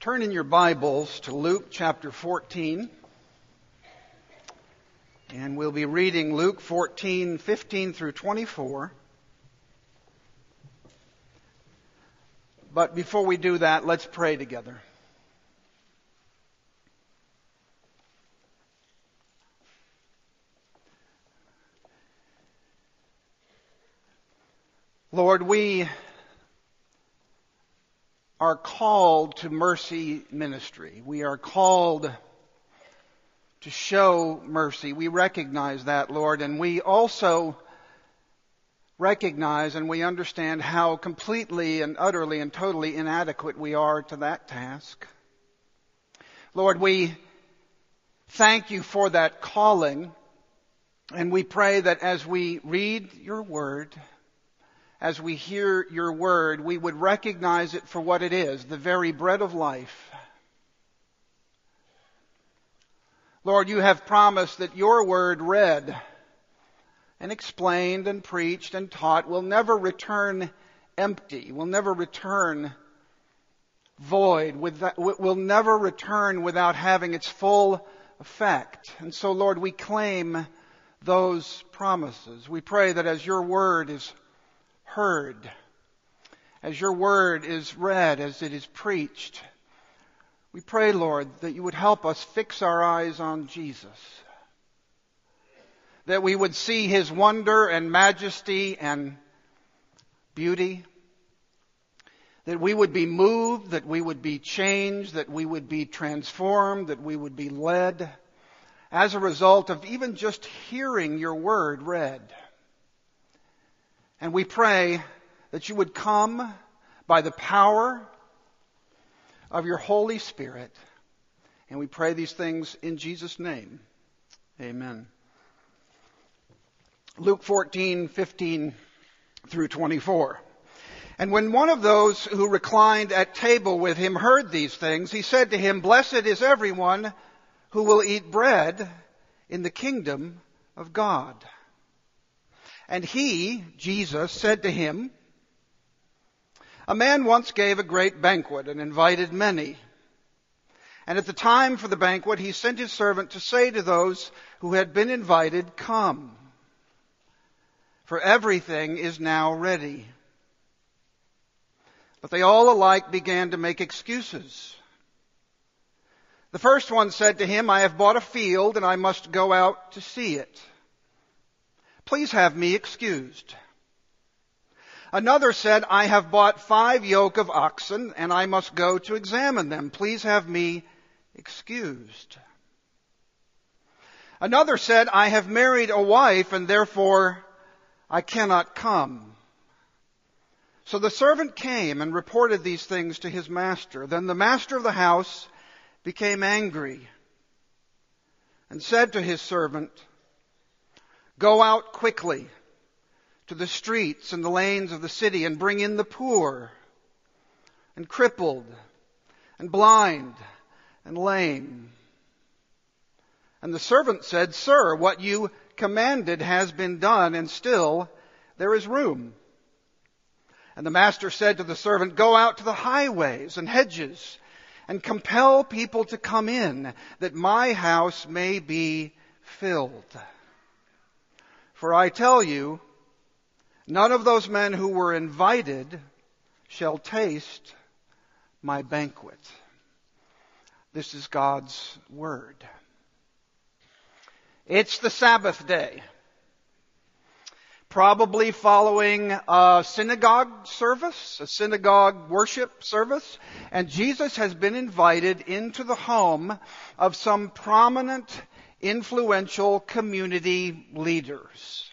Turn in your Bibles to Luke chapter 14. And we'll be reading Luke 14, 15 through 24. But before we do that, let's pray together. Lord, we are called to mercy ministry. We are called to show mercy. We recognize that, Lord, and we also recognize and we understand how completely and utterly and totally inadequate we are to that task. Lord, we thank you for that calling, and we pray that as we read your word, as we hear your word, we would recognize it for what it is, the very bread of life. Lord, you have promised that your word read and explained and preached and taught will never return empty, will never return void, will never return without having its full effect. And so, Lord, we claim those promises. We pray that as your word is heard, as your word is read, as it is preached, we pray, Lord, that you would help us fix our eyes on Jesus. That we would see his wonder and majesty and beauty. That we would be moved, that we would be changed, that we would be transformed, that we would be led as a result of even just hearing your word read. And we pray that you would come by the power of your Holy Spirit. And we pray these things in Jesus' name. Amen. Luke 14, 15 through 24. And when one of those who reclined at table with him heard these things, he said to him, Blessed is everyone who will eat bread in the kingdom of God. And he, Jesus, said to him, A man once gave a great banquet and invited many. And at the time for the banquet, he sent his servant to say to those who had been invited, Come, for everything is now ready. But they all alike began to make excuses. The first one said to him, I have bought a field and I must go out to see it. Please have me excused. Another said, I have bought five yoke of oxen and I must go to examine them. Please have me excused. Another said, I have married a wife and therefore I cannot come. So the servant came and reported these things to his master. Then the master of the house became angry and said to his servant, Go out quickly to the streets and the lanes of the city and bring in the poor and crippled and blind and lame. And the servant said, Sir, what you commanded has been done and still there is room. And the master said to the servant, Go out to the highways and hedges and compel people to come in that my house may be filled. For I tell you, none of those men who were invited shall taste my banquet. This is God's Word. It's the Sabbath day. Probably following a synagogue service, a synagogue worship service, and Jesus has been invited into the home of some prominent influential community leaders.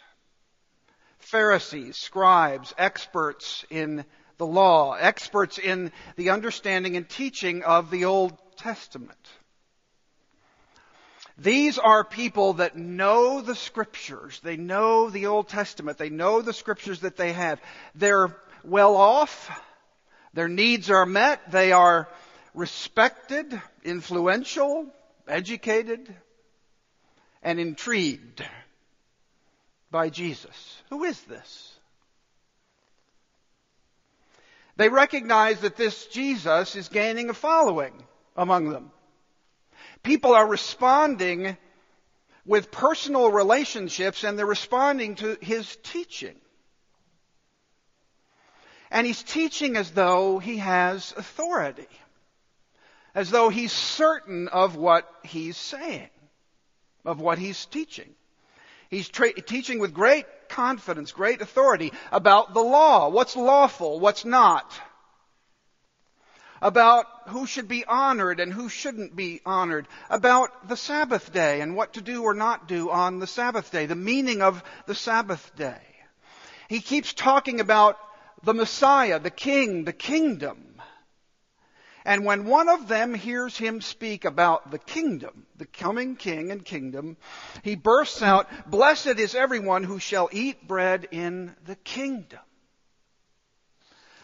Pharisees, scribes, experts in the law, experts in the understanding and teaching of the Old Testament. These are people that know the scriptures. They know the Old Testament. They know the scriptures that they have. They're well off. Their needs are met. They are respected, influential, educated, and intrigued by Jesus. Who is this? They recognize that this Jesus is gaining a following among them. People are responding with personal relationships and they're responding to his teaching. And he's teaching as though he has authority, as though he's certain of what he's saying, of what he's teaching. He's tra- teaching with great confidence, great authority about the law, what's lawful, what's not, about who should be honored and who shouldn't be honored, about the Sabbath day and what to do or not do on the Sabbath day, the meaning of the Sabbath day. He keeps talking about the Messiah, the King, the kingdom. And when one of them hears him speak about the kingdom, the coming king and kingdom, he bursts out, Blessed is everyone who shall eat bread in the kingdom.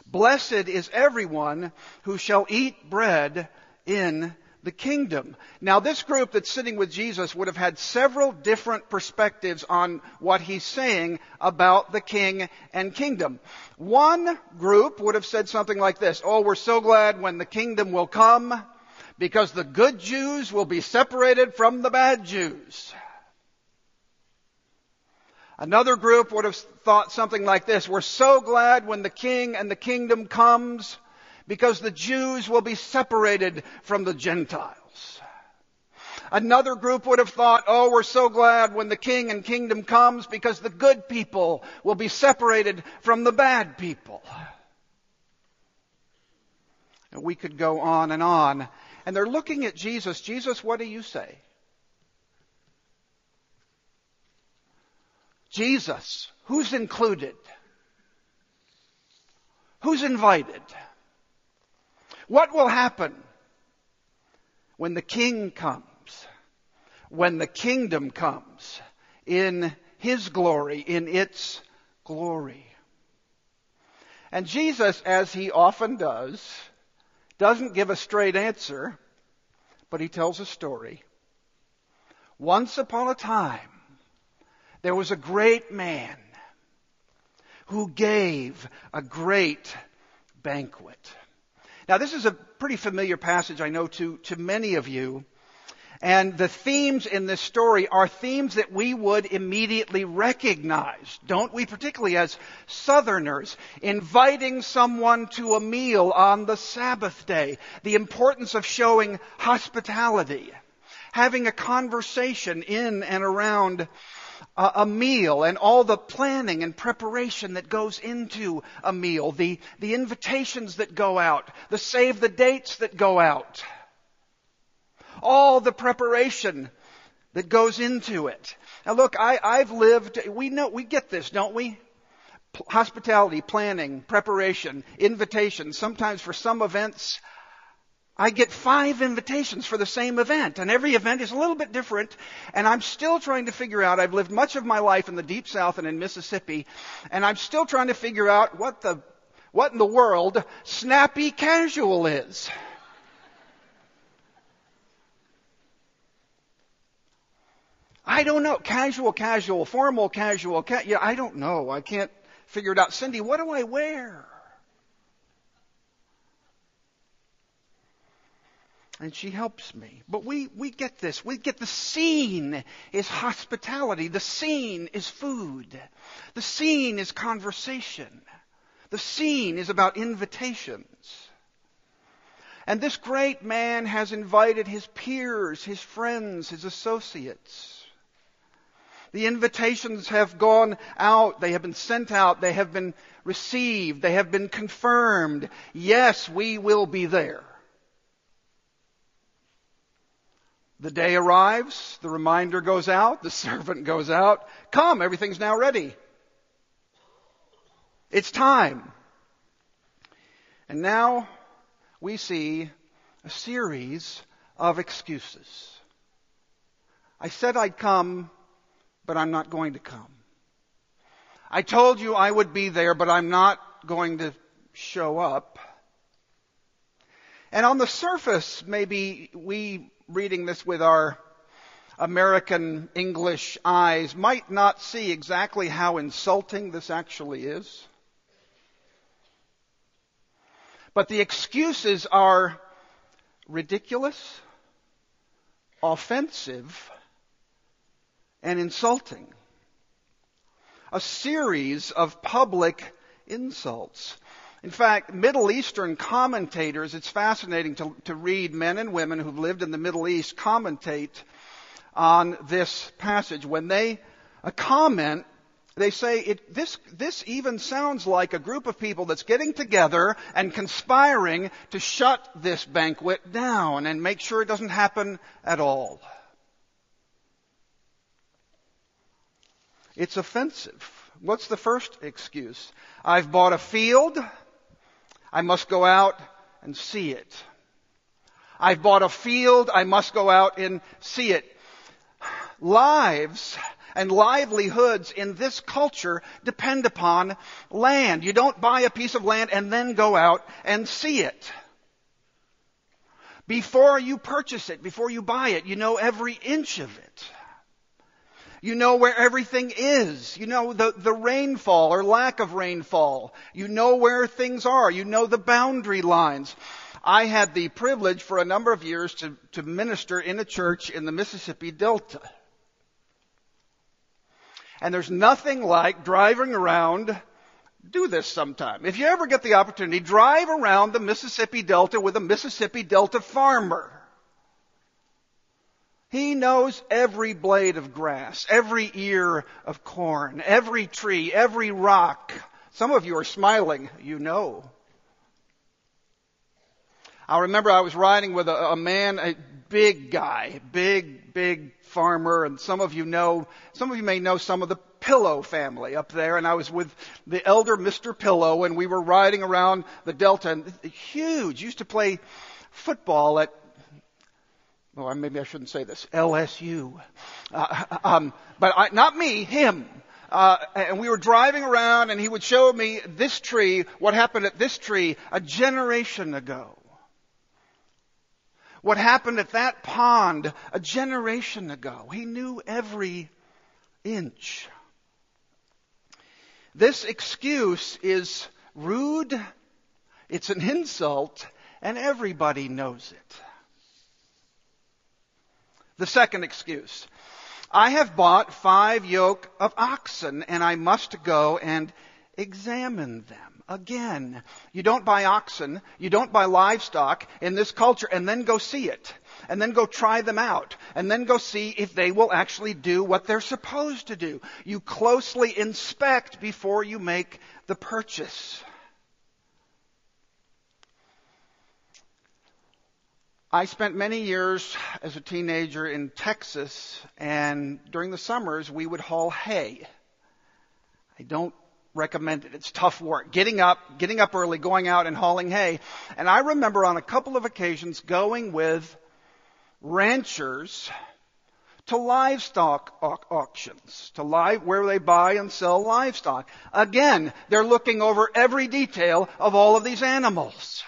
Blessed is everyone who shall eat bread in the kingdom. Now, this group that's sitting with Jesus would have had several different perspectives on what he's saying about the king and kingdom. One group would have said something like this Oh, we're so glad when the kingdom will come because the good Jews will be separated from the bad Jews. Another group would have thought something like this We're so glad when the king and the kingdom comes because the Jews will be separated from the Gentiles. Another group would have thought, oh, we're so glad when the king and kingdom comes because the good people will be separated from the bad people. And we could go on and on. And they're looking at Jesus. Jesus, what do you say? Jesus, who's included? Who's invited? What will happen when the king comes? When the kingdom comes in his glory, in its glory. And Jesus, as he often does, doesn't give a straight answer, but he tells a story. Once upon a time, there was a great man who gave a great banquet. Now, this is a pretty familiar passage, I know, to, to many of you. And the themes in this story are themes that we would immediately recognize, don't we? Particularly as Southerners, inviting someone to a meal on the Sabbath day, the importance of showing hospitality, having a conversation in and around a, meal and all the planning and preparation that goes into a meal, the, the invitations that go out, the save the dates that go out, all the preparation that goes into it. Now look, I, I've lived, we know, we get this, don't we? hospitality, planning, preparation, invitation. Sometimes for some events, I get five invitations for the same event, and every event is a little bit different, and I'm still trying to figure out, I've lived much of my life in the deep south and in Mississippi, and I'm still trying to figure out what the, what in the world snappy casual is. I don't know. Casual, casual, formal, casual. Ca- yeah, I don't know. I can't figure it out. Cindy, what do I wear? And she helps me. But we, we get this. We get the scene is hospitality. The scene is food. The scene is conversation. The scene is about invitations. And this great man has invited his peers, his friends, his associates. The invitations have gone out. They have been sent out. They have been received. They have been confirmed. Yes, we will be there. The day arrives, the reminder goes out, the servant goes out. Come, everything's now ready. It's time. And now we see a series of excuses. I said I'd come, but I'm not going to come. I told you I would be there, but I'm not going to show up. And on the surface, maybe we reading this with our American English eyes might not see exactly how insulting this actually is. But the excuses are ridiculous, offensive, and insulting. A series of public insults. In fact, Middle Eastern commentators, it's fascinating to, to read men and women who've lived in the Middle East commentate on this passage. When they comment, they say it, this, this even sounds like a group of people that's getting together and conspiring to shut this banquet down and make sure it doesn't happen at all. It's offensive. What's the first excuse? I've bought a field. I must go out and see it. I've bought a field. I must go out and see it. Lives and livelihoods in this culture depend upon land. You don't buy a piece of land and then go out and see it. Before you purchase it, before you buy it, you know every inch of it. You know where everything is. You know the, the rainfall or lack of rainfall. You know where things are. You know the boundary lines. I had the privilege for a number of years to, to minister in a church in the Mississippi Delta. And there's nothing like driving around do this sometime. If you ever get the opportunity, drive around the Mississippi Delta with a Mississippi Delta farmer. He knows every blade of grass, every ear of corn, every tree, every rock. Some of you are smiling, you know. I remember I was riding with a, a man, a big guy, big, big farmer, and some of you know, some of you may know some of the Pillow family up there, and I was with the elder Mr. Pillow, and we were riding around the Delta, and huge, used to play football at well, maybe I shouldn't say this, LSU. Uh, um, but I, not me, him. Uh, and we were driving around and he would show me this tree, what happened at this tree a generation ago. What happened at that pond a generation ago. He knew every inch. This excuse is rude, it's an insult, and everybody knows it. The second excuse. I have bought five yoke of oxen and I must go and examine them. Again, you don't buy oxen, you don't buy livestock in this culture and then go see it. And then go try them out. And then go see if they will actually do what they're supposed to do. You closely inspect before you make the purchase. I spent many years as a teenager in Texas, and during the summers we would haul hay. I don't recommend it. It's tough work. Getting up, getting up early, going out and hauling hay. And I remember on a couple of occasions going with ranchers to livestock auctions, to live, where they buy and sell livestock. Again, they're looking over every detail of all of these animals.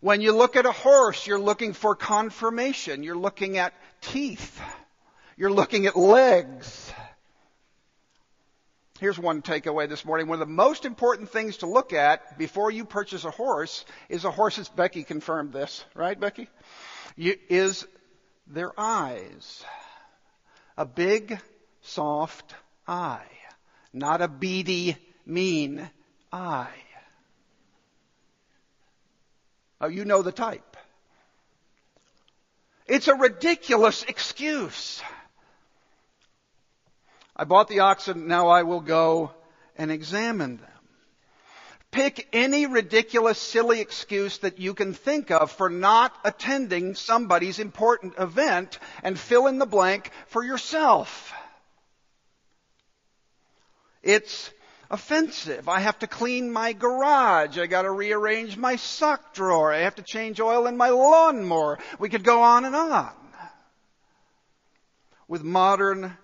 When you look at a horse, you're looking for conformation. You're looking at teeth. You're looking at legs. Here's one takeaway this morning. One of the most important things to look at before you purchase a horse is a horse's, Becky confirmed this, right, Becky? You, is their eyes. A big, soft eye. Not a beady, mean eye. Oh, you know the type. It's a ridiculous excuse. I bought the oxen, now I will go and examine them. Pick any ridiculous, silly excuse that you can think of for not attending somebody's important event and fill in the blank for yourself. It's offensive. I have to clean my garage. I got to rearrange my sock drawer. I have to change oil in my lawnmower. We could go on and on with modern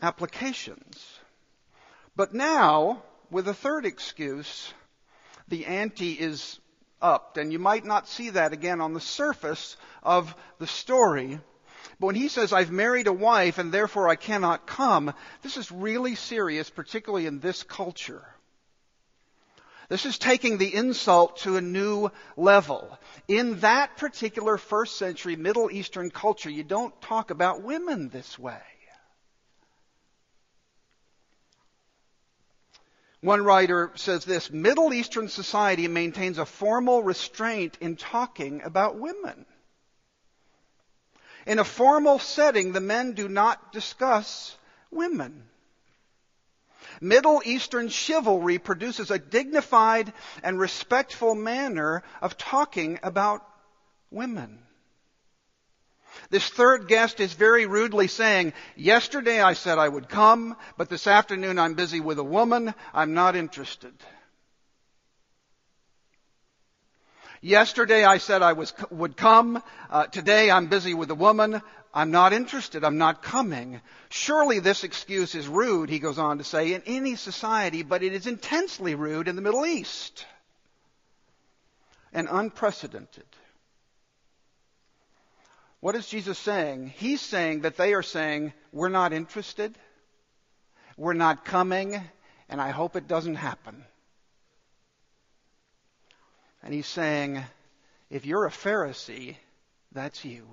applications. But now, with a third excuse, the ante is upped, and you might not see that again on the surface of the story. But when he says, I've married a wife and therefore I cannot come, this is really serious, particularly in this culture. This is taking the insult to a new level. In that particular first century Middle Eastern culture, you don't talk about women this way. One writer says this Middle Eastern society maintains a formal restraint in talking about women. In a formal setting, the men do not discuss women. Middle Eastern chivalry produces a dignified and respectful manner of talking about women. This third guest is very rudely saying, Yesterday I said I would come, but this afternoon I'm busy with a woman. I'm not interested. Yesterday I said I was, would come. Uh, today I'm busy with a woman. I'm not interested. I'm not coming. Surely this excuse is rude, he goes on to say, in any society, but it is intensely rude in the Middle East. And unprecedented. What is Jesus saying? He's saying that they are saying, we're not interested. We're not coming. And I hope it doesn't happen. And he's saying, if you're a Pharisee, that's you.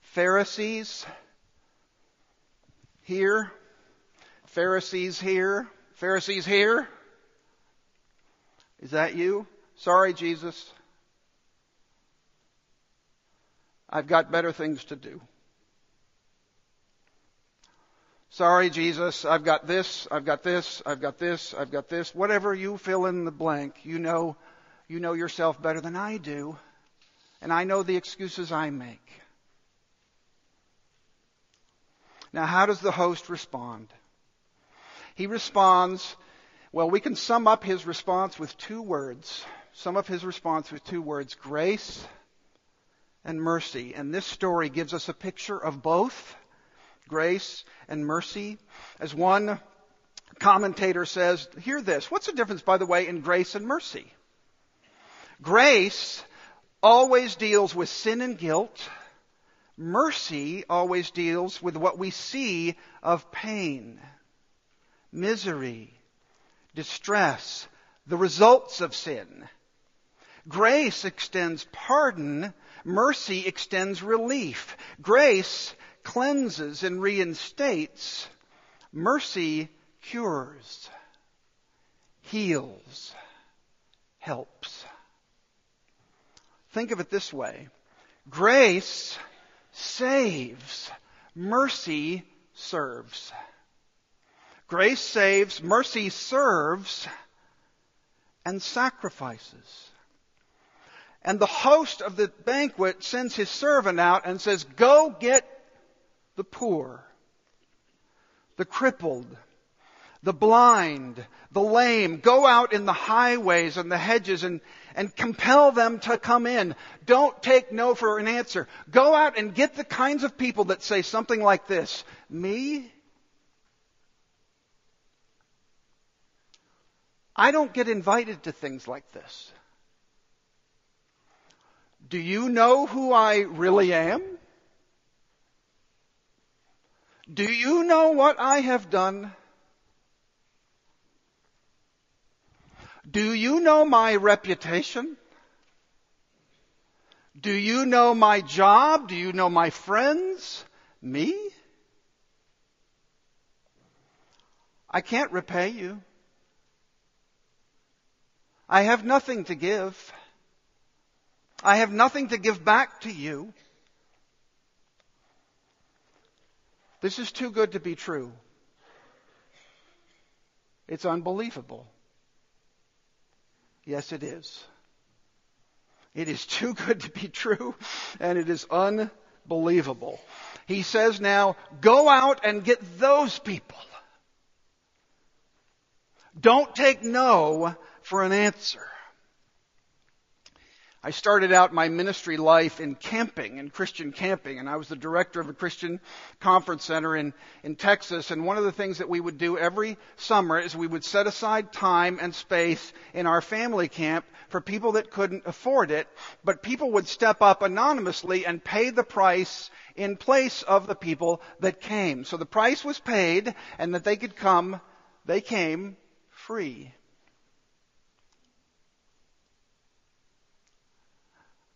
Pharisees here, Pharisees here, Pharisees here. Is that you? Sorry, Jesus. I've got better things to do. Sorry, Jesus, I've got this, I've got this, I've got this, I've got this. Whatever you fill in the blank, you know, you know yourself better than I do. And I know the excuses I make. Now, how does the host respond? He responds, well, we can sum up his response with two words. Sum up his response with two words grace and mercy. And this story gives us a picture of both grace and mercy. As one commentator says, hear this. What's the difference, by the way, in grace and mercy? Grace always deals with sin and guilt. Mercy always deals with what we see of pain, misery, distress, the results of sin. Grace extends pardon. Mercy extends relief. Grace cleanses and reinstates, mercy cures, heals, helps. Think of it this way grace saves, mercy serves. Grace saves, mercy serves, and sacrifices. And the host of the banquet sends his servant out and says, Go get the poor, the crippled, the blind, the lame. Go out in the highways and the hedges and, and compel them to come in. Don't take no for an answer. Go out and get the kinds of people that say something like this. Me? I don't get invited to things like this. Do you know who I really am? Do you know what I have done? Do you know my reputation? Do you know my job? Do you know my friends? Me? I can't repay you. I have nothing to give. I have nothing to give back to you. This is too good to be true. It's unbelievable. Yes, it is. It is too good to be true, and it is unbelievable. He says now, go out and get those people. Don't take no for an answer. I started out my ministry life in camping, in Christian camping, and I was the director of a Christian conference center in, in Texas. And one of the things that we would do every summer is we would set aside time and space in our family camp for people that couldn't afford it, but people would step up anonymously and pay the price in place of the people that came. So the price was paid, and that they could come, they came free.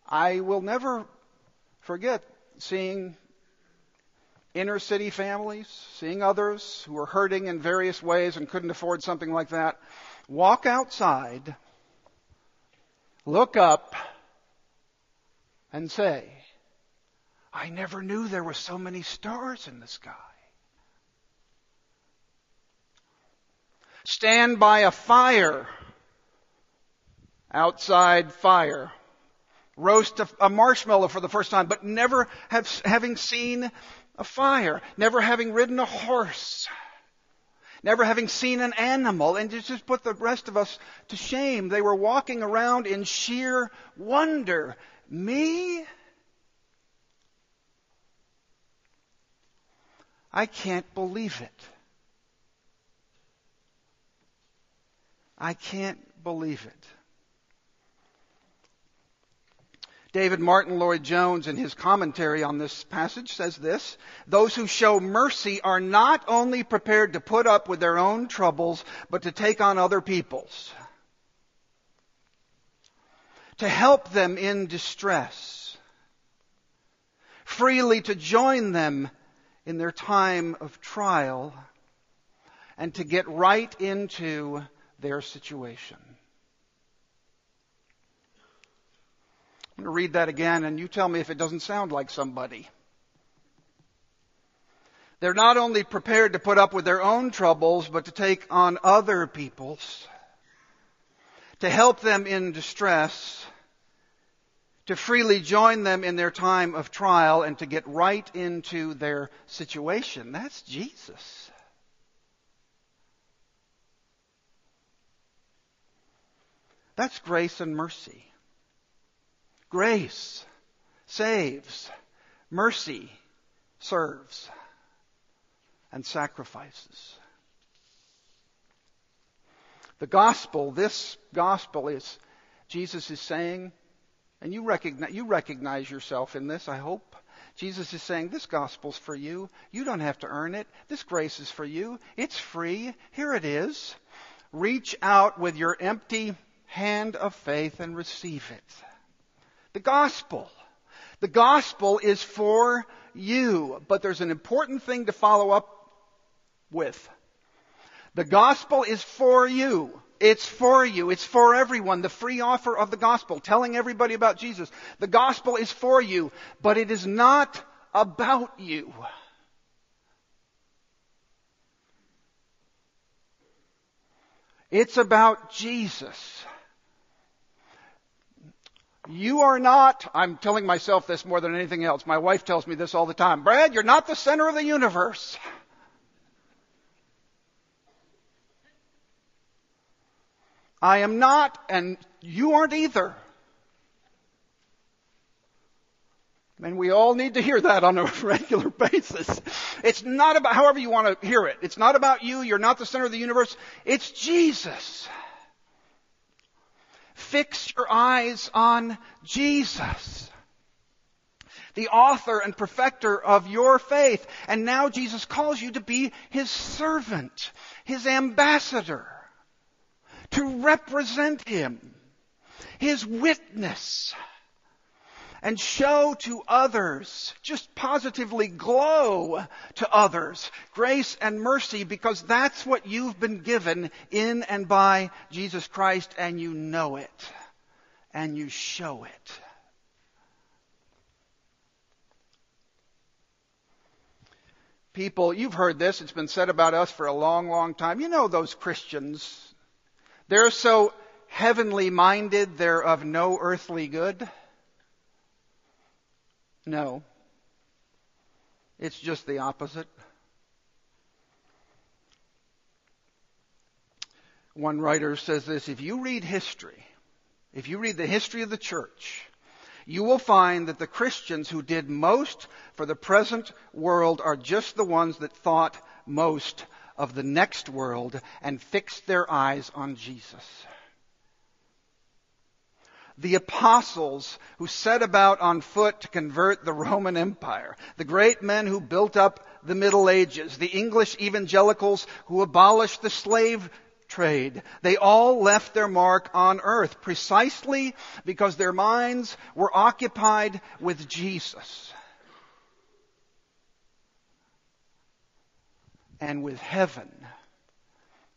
I will never forget seeing inner city families, seeing others who were hurting in various ways and couldn't afford something like that, walk outside, look up, and say, I never knew there were so many stars in the sky. Stand by a fire, outside fire, roast a, a marshmallow for the first time, but never have, having seen a fire, never having ridden a horse, never having seen an animal, and just put the rest of us to shame. They were walking around in sheer wonder. Me? I can't believe it. I can't believe it. David Martyn Lloyd Jones, in his commentary on this passage, says this Those who show mercy are not only prepared to put up with their own troubles, but to take on other people's, to help them in distress, freely to join them in their time of trial, and to get right into their situation. I'm going to read that again, and you tell me if it doesn't sound like somebody. They're not only prepared to put up with their own troubles, but to take on other people's, to help them in distress, to freely join them in their time of trial, and to get right into their situation. That's Jesus. That's grace and mercy. Grace saves, mercy serves, and sacrifices. The gospel, this gospel is, Jesus is saying, and you recognize, you recognize yourself in this, I hope. Jesus is saying, This gospel's for you. You don't have to earn it. This grace is for you. It's free. Here it is. Reach out with your empty hand of faith and receive it. The gospel. The gospel is for you, but there's an important thing to follow up with. The gospel is for you. It's for you. It's for everyone. The free offer of the gospel, telling everybody about Jesus. The gospel is for you, but it is not about you. It's about Jesus. You are not, I'm telling myself this more than anything else. My wife tells me this all the time. Brad, you're not the center of the universe. I am not, and you aren't either. And we all need to hear that on a regular basis. It's not about, however you want to hear it. It's not about you. You're not the center of the universe. It's Jesus. Fix your eyes on Jesus, the author and perfecter of your faith. And now Jesus calls you to be his servant, his ambassador, to represent him, his witness and show to others, just positively glow to others, grace and mercy because that's what you've been given in and by Jesus Christ and you know it and you show it. People, you've heard this, it's been said about us for a long, long time. You know those Christians. They're so heavenly minded, they're of no earthly good. No. It's just the opposite. One writer says this if you read history, if you read the history of the church, you will find that the Christians who did most for the present world are just the ones that thought most of the next world and fixed their eyes on Jesus. The apostles who set about on foot to convert the Roman Empire, the great men who built up the Middle Ages, the English evangelicals who abolished the slave trade. They all left their mark on earth precisely because their minds were occupied with Jesus and with heaven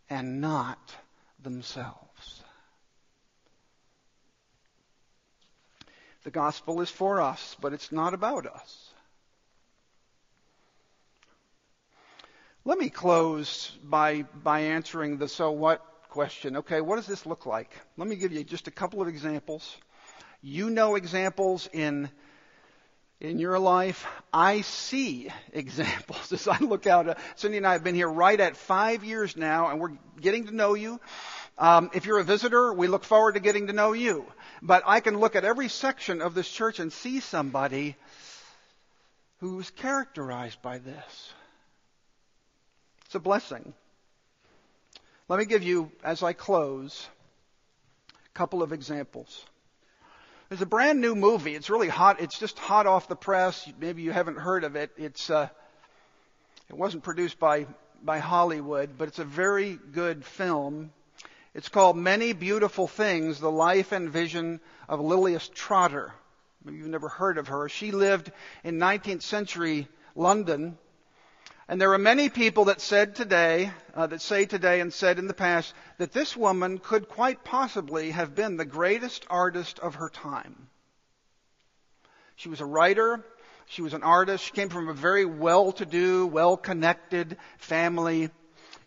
and not themselves. The gospel is for us, but it's not about us. Let me close by, by answering the so what question. Okay, what does this look like? Let me give you just a couple of examples. You know examples in in your life. I see examples as I look out. Cindy and I have been here right at five years now, and we're getting to know you. Um, if you're a visitor, we look forward to getting to know you. But I can look at every section of this church and see somebody who's characterized by this. It's a blessing. Let me give you, as I close, a couple of examples. There's a brand new movie. It's really hot. It's just hot off the press. Maybe you haven't heard of it. It's uh, it wasn't produced by by Hollywood, but it's a very good film. It's called Many Beautiful Things: The Life and Vision of Lilias Trotter. Maybe you've never heard of her. She lived in 19th century London and there are many people that said today, uh, that say today and said in the past, that this woman could quite possibly have been the greatest artist of her time. She was a writer. She was an artist. She came from a very well-to-do, well-connected family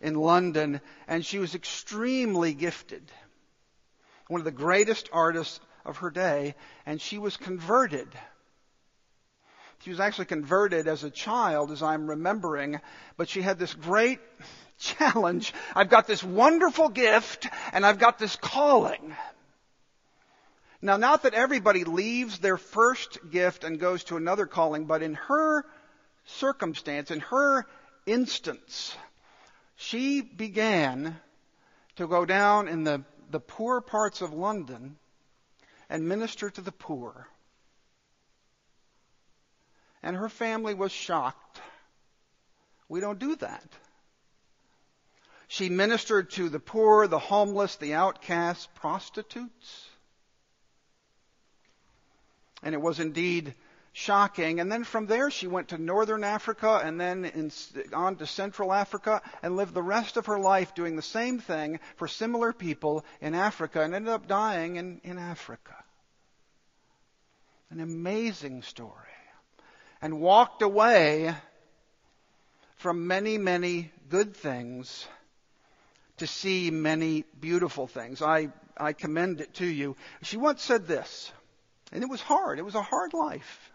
in London, and she was extremely gifted. One of the greatest artists of her day, and she was converted she was actually converted as a child, as I'm remembering, but she had this great challenge. I've got this wonderful gift and I've got this calling. Now, not that everybody leaves their first gift and goes to another calling, but in her circumstance, in her instance, she began to go down in the, the poor parts of London and minister to the poor and her family was shocked. We don't do that. She ministered to the poor, the homeless, the outcasts, prostitutes. And it was indeed shocking. And then from there, she went to northern Africa and then in, on to central Africa and lived the rest of her life doing the same thing for similar people in Africa and ended up dying in, in Africa. An amazing story and walked away from many, many good things to see many beautiful things. I, I commend it to you. She once said this, and it was hard. It was a hard life.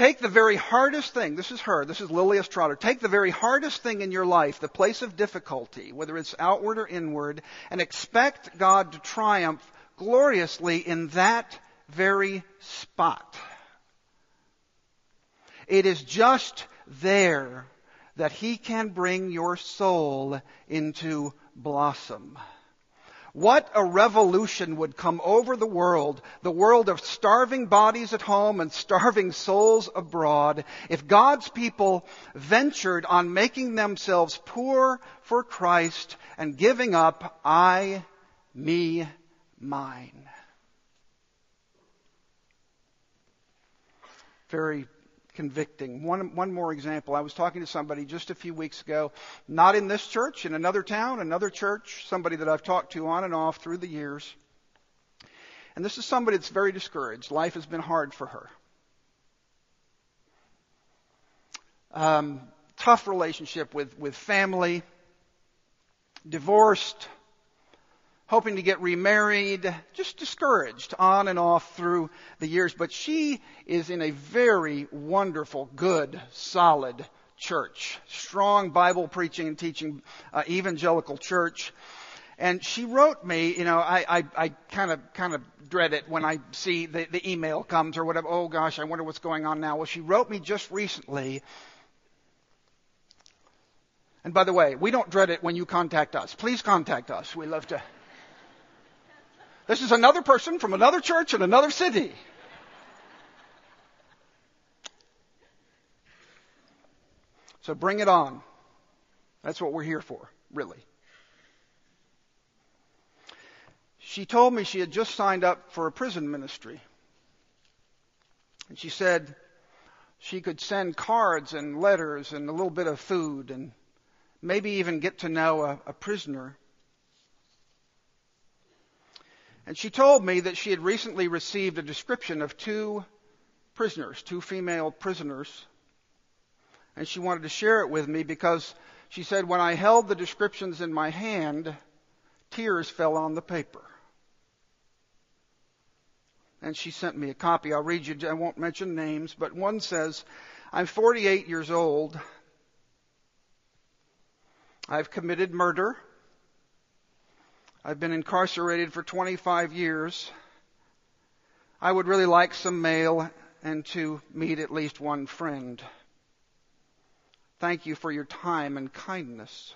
Take the very hardest thing, this is her, this is Lilias Trotter. Take the very hardest thing in your life, the place of difficulty, whether it's outward or inward, and expect God to triumph gloriously in that very spot. It is just there that He can bring your soul into blossom. What a revolution would come over the world, the world of starving bodies at home and starving souls abroad, if God's people ventured on making themselves poor for Christ and giving up I, me, mine. Very convicting. One, one more example. I was talking to somebody just a few weeks ago, not in this church, in another town, another church, somebody that I've talked to on and off through the years. And this is somebody that's very discouraged. Life has been hard for her. Um, tough relationship with, with family, divorced, hoping to get remarried, just discouraged on and off through the years. But she is in a very wonderful, good, solid church. Strong Bible preaching and teaching uh, evangelical church. And she wrote me, you know, I, I, kind of, kind of dread it when I see the, the email comes or whatever. Oh gosh, I wonder what's going on now. Well, she wrote me just recently. And by the way, we don't dread it when you contact us. Please contact us. We love to. This is another person from another church in another city. So bring it on. That's what we're here for, really. She told me she had just signed up for a prison ministry. And she said she could send cards and letters and a little bit of food and maybe even get to know a, a prisoner. And she told me that she had recently received a description of two prisoners, two female prisoners. And she wanted to share it with me because she said, when I held the descriptions in my hand, tears fell on the paper. And she sent me a copy. I'll read you, I won't mention names, but one says, I'm 48 years old. I've committed murder. I've been incarcerated for 25 years. I would really like some mail and to meet at least one friend. Thank you for your time and kindness.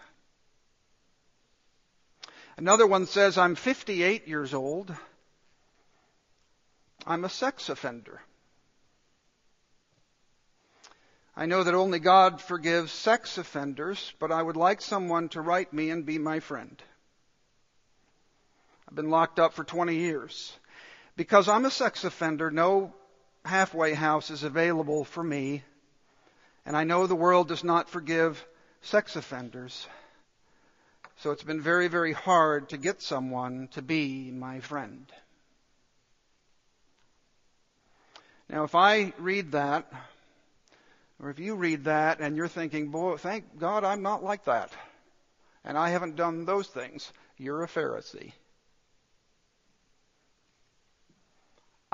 Another one says, I'm 58 years old. I'm a sex offender. I know that only God forgives sex offenders, but I would like someone to write me and be my friend. I've been locked up for 20 years. Because I'm a sex offender, no halfway house is available for me. And I know the world does not forgive sex offenders. So it's been very, very hard to get someone to be my friend. Now, if I read that, or if you read that and you're thinking, boy, thank God I'm not like that, and I haven't done those things, you're a Pharisee.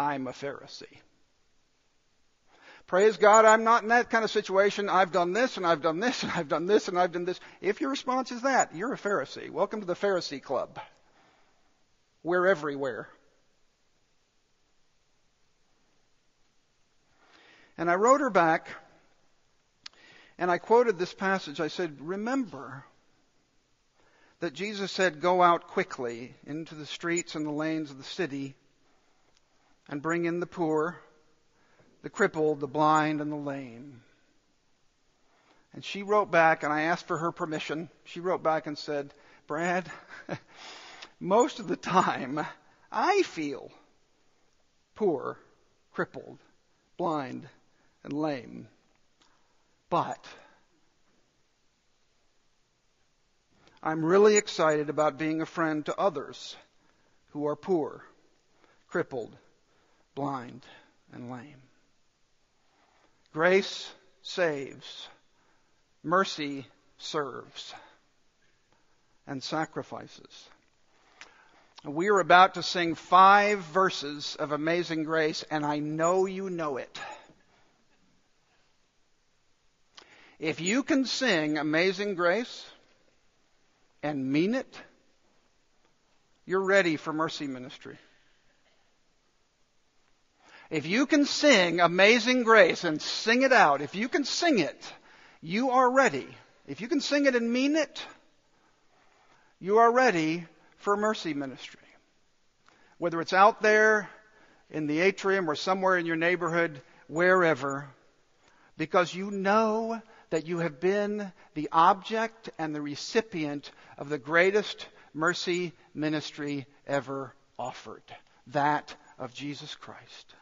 I'm a Pharisee. Praise God, I'm not in that kind of situation. I've done this and I've done this and I've done this and I've done this. If your response is that, you're a Pharisee. Welcome to the Pharisee Club. We're everywhere. And I wrote her back and I quoted this passage. I said, Remember that Jesus said, Go out quickly into the streets and the lanes of the city and bring in the poor, the crippled, the blind, and the lame. And she wrote back, and I asked for her permission. She wrote back and said, Brad, most of the time I feel poor, crippled, blind, and lame. But I'm really excited about being a friend to others who are poor, crippled, blind, and lame. Grace saves, mercy serves, and sacrifices. We are about to sing five verses of Amazing Grace, and I know you know it. If you can sing Amazing Grace and mean it, you're ready for mercy ministry. If you can sing Amazing Grace and sing it out, if you can sing it, you are ready. If you can sing it and mean it, you are ready for mercy ministry. Whether it's out there in the atrium or somewhere in your neighborhood, wherever, because you know that you have been the object and the recipient of the greatest mercy ministry ever offered that of Jesus Christ.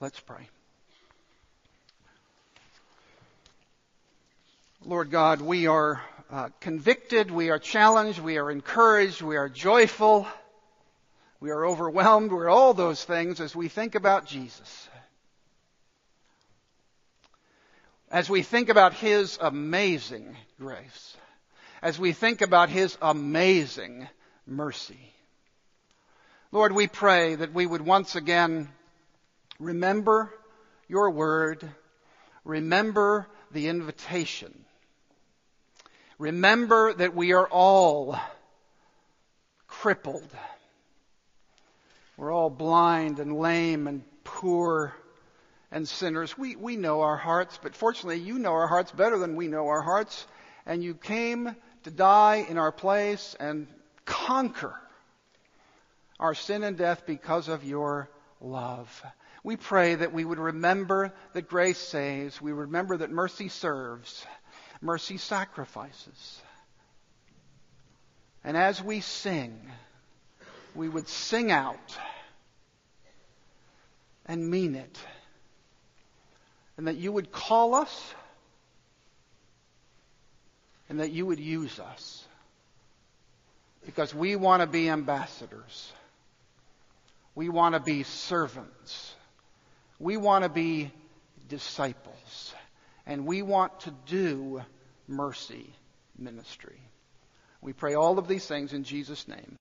Let's pray. Lord God, we are uh, convicted, we are challenged, we are encouraged, we are joyful. We are overwhelmed. We're all those things as we think about Jesus. As we think about His amazing grace. As we think about His amazing mercy. Lord, we pray that we would once again remember your word, remember the invitation Remember that we are all crippled. We're all blind and lame and poor and sinners. We, we know our hearts, but fortunately, you know our hearts better than we know our hearts. And you came to die in our place and conquer our sin and death because of your love. We pray that we would remember that grace saves. We remember that mercy serves. Mercy sacrifices. And as we sing, we would sing out and mean it. And that you would call us and that you would use us. Because we want to be ambassadors. We want to be servants. We want to be disciples. And we want to do mercy ministry. We pray all of these things in Jesus' name.